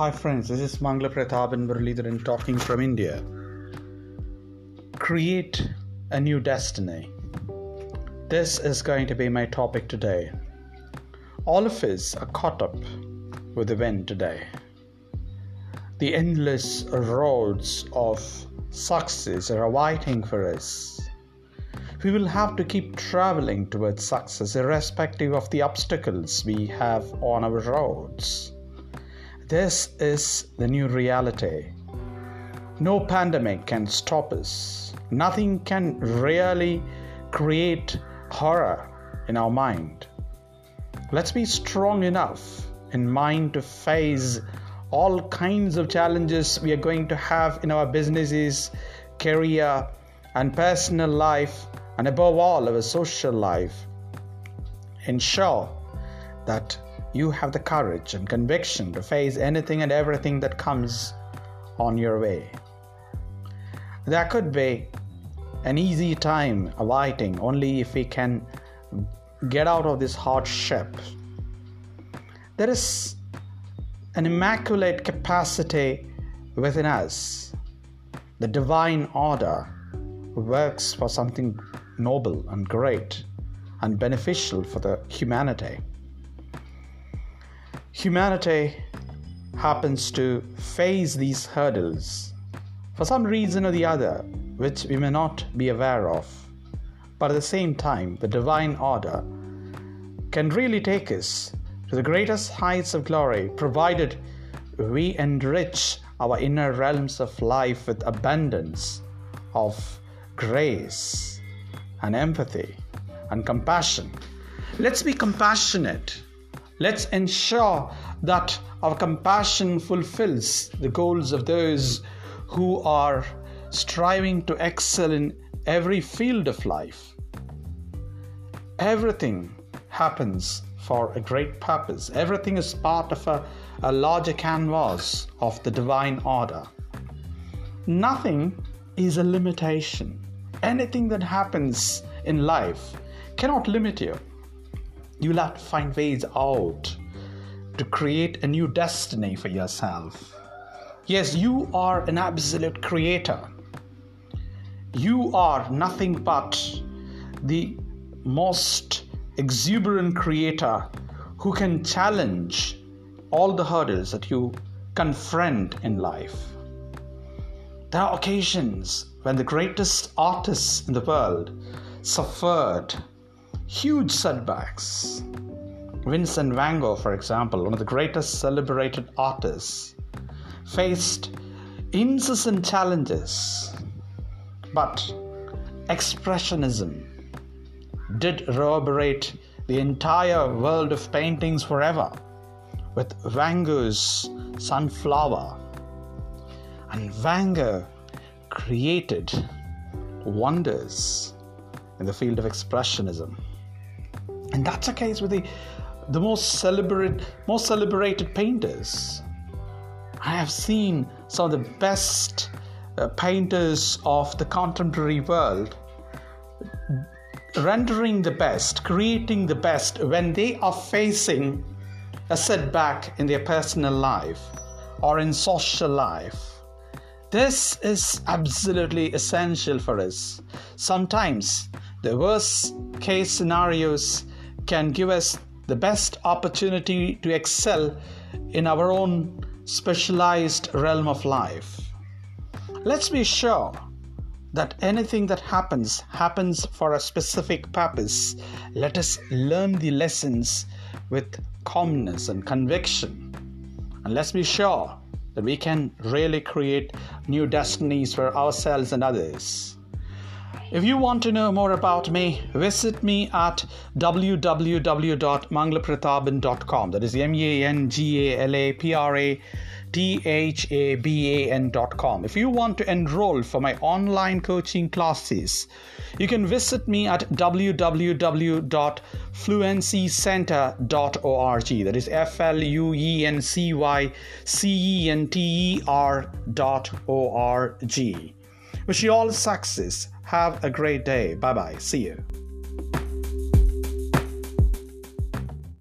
Hi friends, this is Mangalaprathaban Muralidharan talking from India. Create a new destiny. This is going to be my topic today. All of us are caught up with the wind today. The endless roads of success are waiting for us. We will have to keep traveling towards success irrespective of the obstacles we have on our roads. This is the new reality. No pandemic can stop us. Nothing can really create horror in our mind. Let's be strong enough in mind to face all kinds of challenges we are going to have in our businesses, career, and personal life, and above all, our social life. Ensure that you have the courage and conviction to face anything and everything that comes on your way. There could be an easy time awaiting only if we can get out of this hardship. There is an immaculate capacity within us. The divine order works for something noble and great and beneficial for the humanity humanity happens to face these hurdles for some reason or the other, which we may not be aware of. But at the same time, the divine order can really take us to the greatest heights of glory, provided we enrich our inner realms of life with abundance of grace and empathy and compassion. Let's be compassionate Let's ensure that our compassion fulfills the goals of those who are striving to excel in every field of life. Everything happens for a great purpose, everything is part of a, a larger canvas of the divine order. Nothing is a limitation. Anything that happens in life cannot limit you You'll have to find ways out to create a new destiny for yourself. Yes, you are an absolute creator. You are nothing but the most exuberant creator who can challenge all the hurdles that you confront in life. There are occasions when the greatest artists in the world suffered huge setbacks. Vincent van Gogh, for example, one of the greatest celebrated artists, faced incessant challenges, but Expressionism did reverberate the entire world of paintings forever with Van Gogh's Sunflower. And Van Gogh created wonders in the field of Expressionism and that's the case with the the most celebrated most celebrated painters. I have seen some of the best uh, painters of the contemporary world rendering the best creating the best when they are facing a setback in their personal life or in social life. This is absolutely essential for us. Sometimes the worst case scenarios can give us the best opportunity to excel in our own specialized realm of life. Let's be sure that anything that happens happens for a specific purpose. Let us learn the lessons with calmness and conviction. And let's be sure that we can really create new destinies for ourselves and others. If you want to know more about me, visit me at www.mangalaprathaban.com. That is M A N G A L A P R A T H A B A N.com. If you want to enroll for my online coaching classes, you can visit me at www.fluencycenter.org. That is F L U E N C Y C E N T E R dot O R G. Wish you all success have a great day. Bye bye. See you.